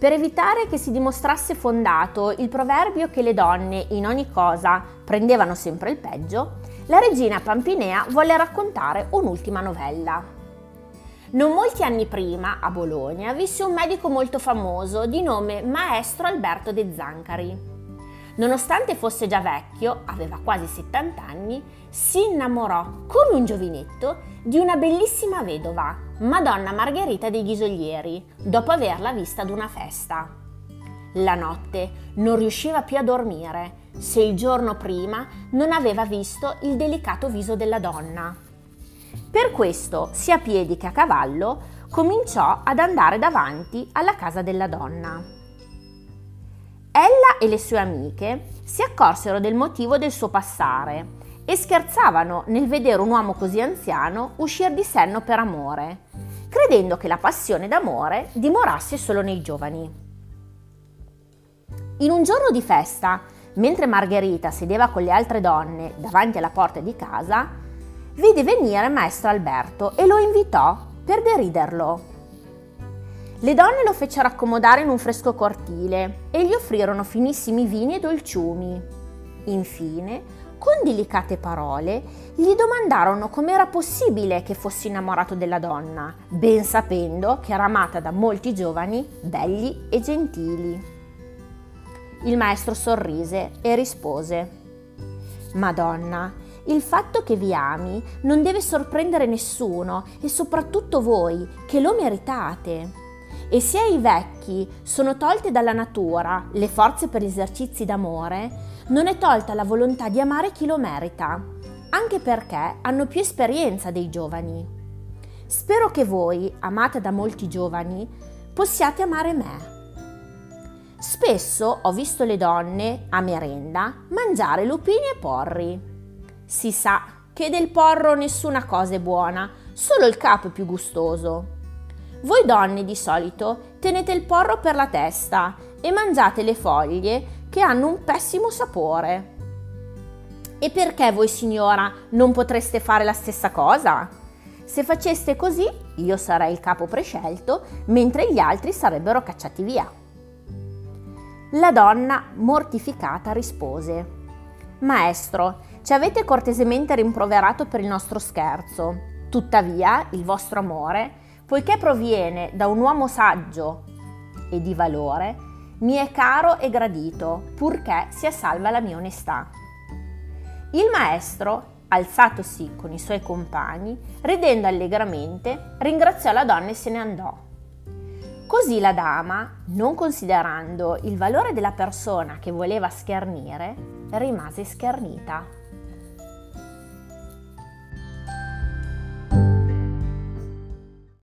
Per evitare che si dimostrasse fondato il proverbio che le donne in ogni cosa prendevano sempre il peggio, la regina Pampinea volle raccontare un'ultima novella. Non molti anni prima, a Bologna, visse un medico molto famoso di nome Maestro Alberto De Zancari. Nonostante fosse già vecchio, aveva quasi 70 anni, si innamorò come un giovinetto di una bellissima vedova, Madonna Margherita dei Ghisolieri, dopo averla vista ad una festa. La notte non riusciva più a dormire se il giorno prima non aveva visto il delicato viso della donna. Per questo, sia a piedi che a cavallo, cominciò ad andare davanti alla casa della donna. Ella e le sue amiche si accorsero del motivo del suo passare e scherzavano nel vedere un uomo così anziano uscire di senno per amore, credendo che la passione d'amore dimorasse solo nei giovani. In un giorno di festa, mentre Margherita sedeva con le altre donne davanti alla porta di casa, vide venire maestro Alberto e lo invitò per deriderlo. Le donne lo fecero accomodare in un fresco cortile e gli offrirono finissimi vini e dolciumi. Infine, con delicate parole, gli domandarono com'era possibile che fosse innamorato della donna, ben sapendo che era amata da molti giovani belli e gentili. Il maestro sorrise e rispose Madonna, il fatto che vi ami non deve sorprendere nessuno e soprattutto voi, che lo meritate. E se ai vecchi sono tolte dalla natura le forze per gli esercizi d'amore, non è tolta la volontà di amare chi lo merita, anche perché hanno più esperienza dei giovani. Spero che voi, amate da molti giovani, possiate amare me. Spesso ho visto le donne, a merenda, mangiare lupini e porri. Si sa che del porro nessuna cosa è buona, solo il capo è più gustoso. Voi donne di solito tenete il porro per la testa e mangiate le foglie che hanno un pessimo sapore. E perché voi signora non potreste fare la stessa cosa? Se faceste così io sarei il capo prescelto mentre gli altri sarebbero cacciati via. La donna, mortificata, rispose Maestro, ci avete cortesemente rimproverato per il nostro scherzo. Tuttavia, il vostro amore poiché proviene da un uomo saggio e di valore, mi è caro e gradito, purché sia salva la mia onestà. Il maestro, alzatosi con i suoi compagni, ridendo allegramente, ringraziò la donna e se ne andò. Così la dama, non considerando il valore della persona che voleva schernire, rimase schernita.